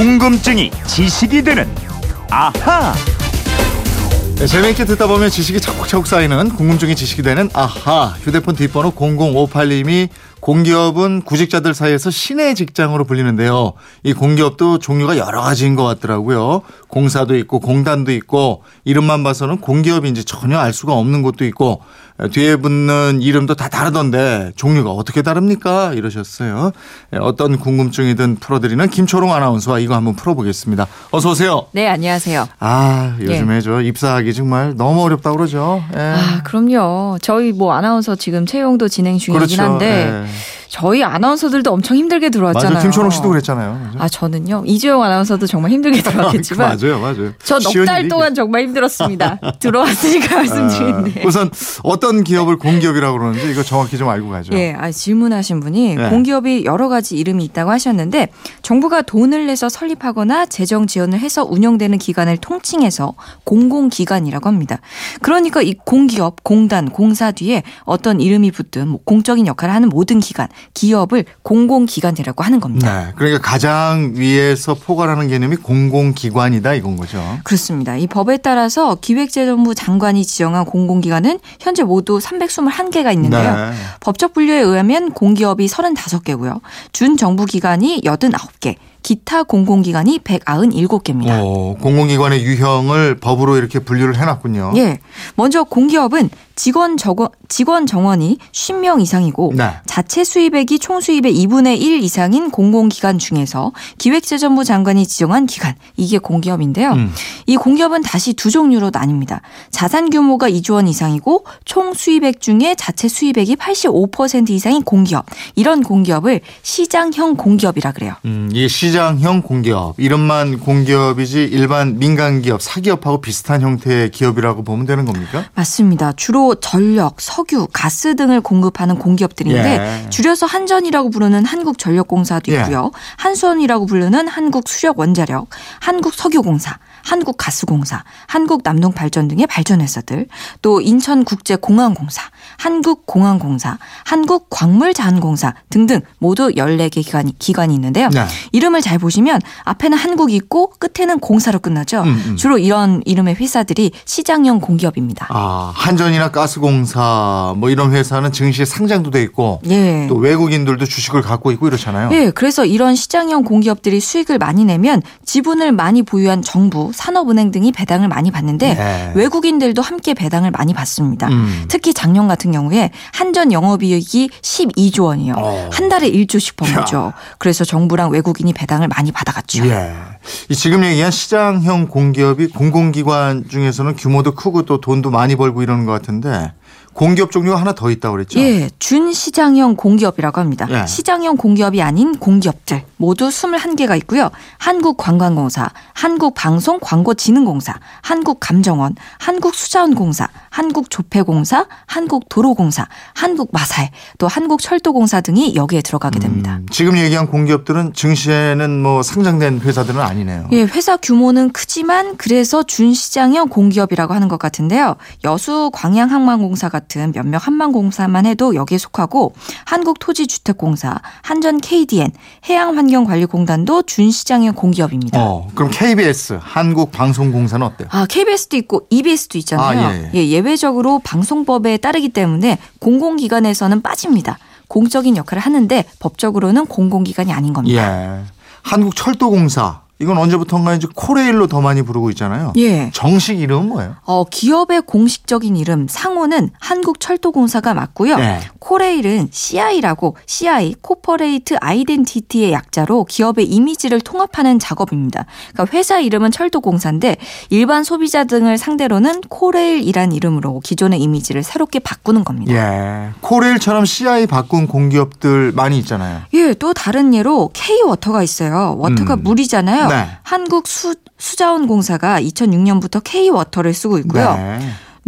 궁금증이 지식이 되는 아하. 네, 재미있게 듣다 보면 지식이 차곡차곡 쌓이는 궁금증이 지식이 되는 아하 휴대폰 뒷번호 0058님이 공기업은 구직자들 사이에서 신의 직장으로 불리는데요. 이 공기업도 종류가 여러 가지인 것 같더라고요. 공사도 있고 공단도 있고 이름만 봐서는 공기업인지 전혀 알 수가 없는 곳도 있고 뒤에 붙는 이름도 다 다르던데 종류가 어떻게 다릅니까? 이러셨어요. 예, 어떤 궁금증이든 풀어드리는 김초롱 아나운서와 이거 한번 풀어보겠습니다. 어서 오세요. 네, 안녕하세요. 아 요즘에 저 입사하기 정말 너무 어렵다고 그러죠. 예. 아, 그럼요. 저희 뭐 아나운서 지금 채용도 진행 중이긴 그렇죠. 한데 예. 저희 아나운서들도 엄청 힘들게 들어왔잖아요. 맞아요. 김초롱 씨도 그랬잖아요. 그죠? 아, 저는요. 이주영 아나운서도 정말 힘들게 들어왔겠지만 맞아요, 맞아요. 저 넉 달 동안 정말 힘들었습니다. 들어왔으니까 말씀드리는데. 아, 우선 어떤 기업을 공기업이라고 그러는지 이거 정확히 좀 알고 가죠. 예, 아, 질문하신 분이 네. 공기업이 여러 가지 이름이 있다고 하셨는데 정부가 돈을 내서 설립하거나 재정 지원을 해서 운영되는 기관을 통칭해서 공공기관이라고 합니다. 그러니까 이 공기업, 공단, 공사 뒤에 어떤 이름이 붙든 뭐 공적인 역할을 하는 모든 기관, 기업을 공공기관이라고 하는 겁니다. 네, 그러니까 가장 위에서 포괄하는 개념이 공공기관이다 이건 거죠. 그렇습니다. 이 법에 따라서 기획재정부 장관이 지정한 공공기관은 현재 모두 321개가 있는데요. 네. 법적 분류에 의하면 공기업이 35개고요. 준정부기관이 89개, 기타 공공기관이 197개입니다. 오, 공공기관의 유형을 법으로 이렇게 분류를 해놨군요. 예. 먼저 공기업은 직원 저거, 직원 정원이 50명 이상이고 네. 자체 수입액이 총 수입의 2분의 1 이상인 공공기관 중에서 기획재정부 장관이 지정한 기관 이게 공기업인데요. 음. 이 공기업은 다시 두 종류로 나뉩니다. 자산 규모가 2조 원 이상이고 총 수입액 중에 자체 수입액이 85% 이상인 공기업. 이런 공기업을 시장형 공기업이라 그래요. 음, 이게 시장형 공기업 이름만 공기업이지 일반 민간 기업 사기업하고 비슷한 형태의 기업이라고 보면 되는 겁니까? 맞습니다. 주로 전력, 석유, 가스 등을 공급하는 공기업들인데 예. 줄여서 한전이라고 부르는 한국전력공사도 예. 있고요. 한수원이라고 부르는 한국수력원자력, 한국석유공사, 한국가스공사, 한국남동발전 등의 발전 회사들, 또 인천국제공항공사, 한국공항공사, 한국광물자원공사 등등 모두 14개 기관이, 기관이 있는데요. 네. 이름을 잘 보시면 앞에는 한국이 있고 끝에는 공사로 끝나죠. 음, 음. 주로 이런 이름의 회사들이 시장형 공기업입니다. 아, 한전이나 가스공사 뭐 이런 회사는 증시에 상장도 돼 있고 예. 또 외국인들도 주식을 갖고 있고 이렇잖아요. 예, 그래서 이런 시장형 공기업들이 수익을 많이 내면 지분을 많이 보유한 정부, 산업은행 등이 배당을 많이 받는데 네. 외국인들도 함께 배당을 많이 받습니다. 음. 특히 작년 같은 경우에 한전 영업이익이 12조 원이요. 어. 한 달에 1조씩 번 거죠. 그래서 정부랑 외국인이 배당을 많이 받아갔죠. 예. 이 지금 얘기한 시장형 공기업이 공공기관 중에서는 규모도 크고 또 돈도 많이 벌고 이러는 것 같은데 공기업 종류가 하나 더 있다고 그랬죠? 예, 준시장형 공기업이라고 합니다. 예. 시장형 공기업이 아닌 공기업들 모두 21개가 있고요. 한국관광공사, 한국방송광고진흥공사, 한국감정원, 한국수자원공사, 한국조폐공사, 한국도로공사, 한국마사회, 또 한국철도공사 등이 여기에 들어가게 됩니다. 음, 지금 얘기한 공기업들은 증시에는 뭐 상장된 회사들은 아니네요. 예, 회사 규모는 크지만 그래서 준시장형 공기업이라고 하는 것 같은데요. 여수 광양항만 공사 같은 몇몇 한만공사만 해도 여기에 속하고 한국토지주택공사, 한전 KDN, 해양환경관리공단도 준 시장형 공기업입니다. 어, 그럼 KBS 한국방송공사는 어때요? 아, KBS도 있고 EBS도 있잖아요. 아, 예, 예. 예외적으로 방송법에 따르기 때문에 공공기관에서는 빠집니다. 공적인 역할을 하는데 법적으로는 공공기관이 아닌 겁니다. 예. 한국철도공사 이건 언제부턴가 이제 코레일로 더 많이 부르고 있잖아요. 예. 정식 이름은 뭐예요? 어, 기업의 공식적인 이름 상호는 한국철도공사가 맞고요. 네. 코레일은 CI라고 CI corporate identity의 약자로 기업의 이미지를 통합하는 작업입니다. 그러니까 회사 이름은 철도공사인데 일반 소비자 등을 상대로는 코레일이란 이름으로 기존의 이미지를 새롭게 바꾸는 겁니다. 예. 코레일처럼 CI 바꾼 공기업들 많이 있잖아요. 예, 또 다른 예로 K-water가 있어요. water가 음. 물이잖아요. 네. 한국 수, 수자원공사가 2006년부터 K-water를 쓰고 있고요. 네.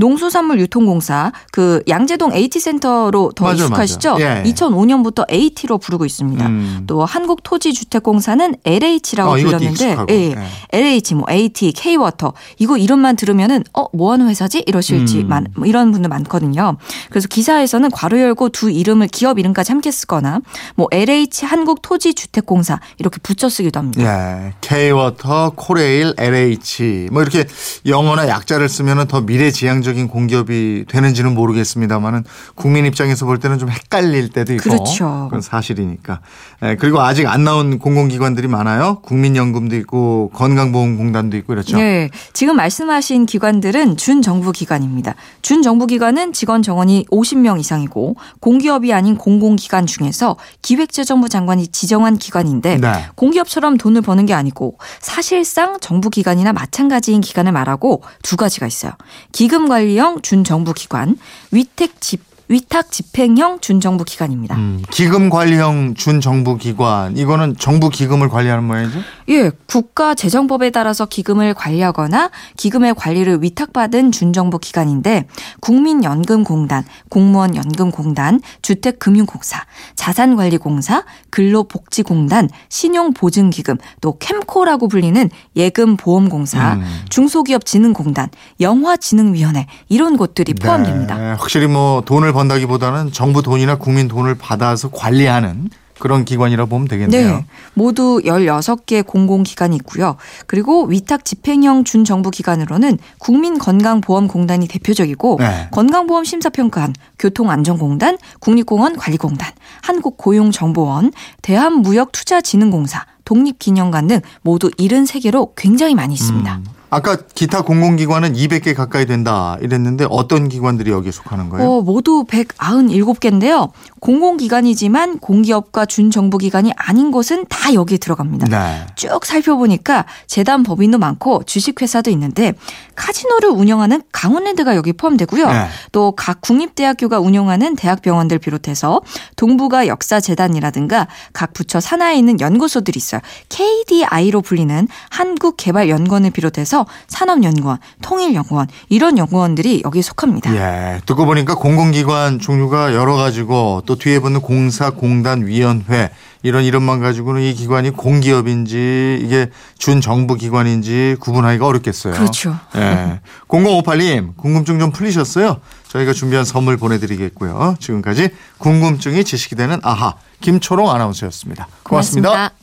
농수산물 유통공사 그 양재동 AT 센터로 더 맞아요, 익숙하시죠? 맞아요. 예. 2005년부터 AT로 부르고 있습니다. 음. 또 한국토지주택공사는 LH라고 어, 불렸는데. 예. 예. LH 뭐 AT, K-water 이거 이름만 들으면은 어뭐 하는 회사지 이러실지 음. 많, 뭐 이런 분들 많거든요. 그래서 기사에서는 괄호 열고 두 이름을 기업 이름까지 함께 쓰거나 뭐 LH 한국토지주택공사 이렇게 붙여 쓰기도 합니다. 예, K-water, 코레일, LH 뭐 이렇게 영어나 약자를 쓰면은 더 미래지향적 인 공기업이 되는지는 모르겠습니다만은 국민 입장에서 볼 때는 좀 헷갈릴 때도 있고 그렇죠. 그건 사실이니까. 예, 그리고 아직 안 나온 공공기관들이 많아요. 국민연금도 있고 건강보험공단도 있고 그렇죠. 네, 지금 말씀하신 기관들은 준정부 기관입니다. 준정부 기관은 직원 정원이 50명 이상이고 공기업이 아닌 공공기관 중에서 기획재정부 장관이 지정한 기관인데 네. 공기업처럼 돈을 버는 게 아니고 사실상 정부 기관이나 마찬가지인 기관을 말하고 두 가지가 있어요. 기금 관 리형 준정부 기관, 위택 집 위탁 집행형 준정부 기관입니다. 음, 기금 관리형 준정부 기관 이거는 정부 기금을 관리하는 모양이죠? 예, 국가 재정법에 따라서 기금을 관리하거나 기금의 관리를 위탁받은 준정부 기관인데 국민연금공단, 공무원연금공단, 주택금융공사, 자산관리공사, 근로복지공단, 신용보증기금, 또 캠코라고 불리는 예금보험공사, 음. 중소기업진흥공단, 영화진흥위원회 이런 곳들이 포함됩니다. 네, 확실히 뭐 돈을 번 다기보다는 정부 돈이나 국민 돈을 받아서 관리하는 그런 기관이라 고 보면 되겠네요. 네. 모두 16개 공공기관이 있고요. 그리고 위탁 집행형 준정부 기관으로는 국민건강보험공단이 대표적이고 네. 건강보험심사평가원, 교통안전공단, 국립공원관리공단, 한국고용정보원, 대한무역투자진흥공사, 독립기념관 등 모두 73개로 굉장히 많이 있습니다. 음. 아까 기타 공공기관은 200개 가까이 된다 이랬는데 어떤 기관들이 여기에 속하는 거예요? 어, 모두 197개인데요. 공공기관이지만 공기업과 준정부기관이 아닌 곳은 다 여기에 들어갑니다. 네. 쭉 살펴보니까 재단 법인도 많고 주식회사도 있는데 카지노를 운영하는 강원랜드가 여기 포함되고요. 네. 또각 국립대학교가 운영하는 대학병원들 비롯해서 동북아 역사재단이라든가 각 부처 산하에 있는 연구소들이 있어요. KDI로 불리는 한국개발연구원을 비롯해서 산업연구원, 통일연구원 이런 연구원들이 여기에 속합니다. 예, 듣고 보니까 공공기관 종류가 여러 가지고 또 뒤에 붙는 공사, 공단, 위원회 이런 이름만 가지고는 이 기관이 공기업인지 이게 준정부 기관인지 구분하기가 어렵겠어요. 그렇죠. 예. 0058님 궁금증 좀 풀리셨어요? 저희가 준비한 선물 보내드리겠고요. 지금까지 궁금증이 지식이 되는 아하 김초롱 아나운서였습니다 고맙습니다. 고맙습니다.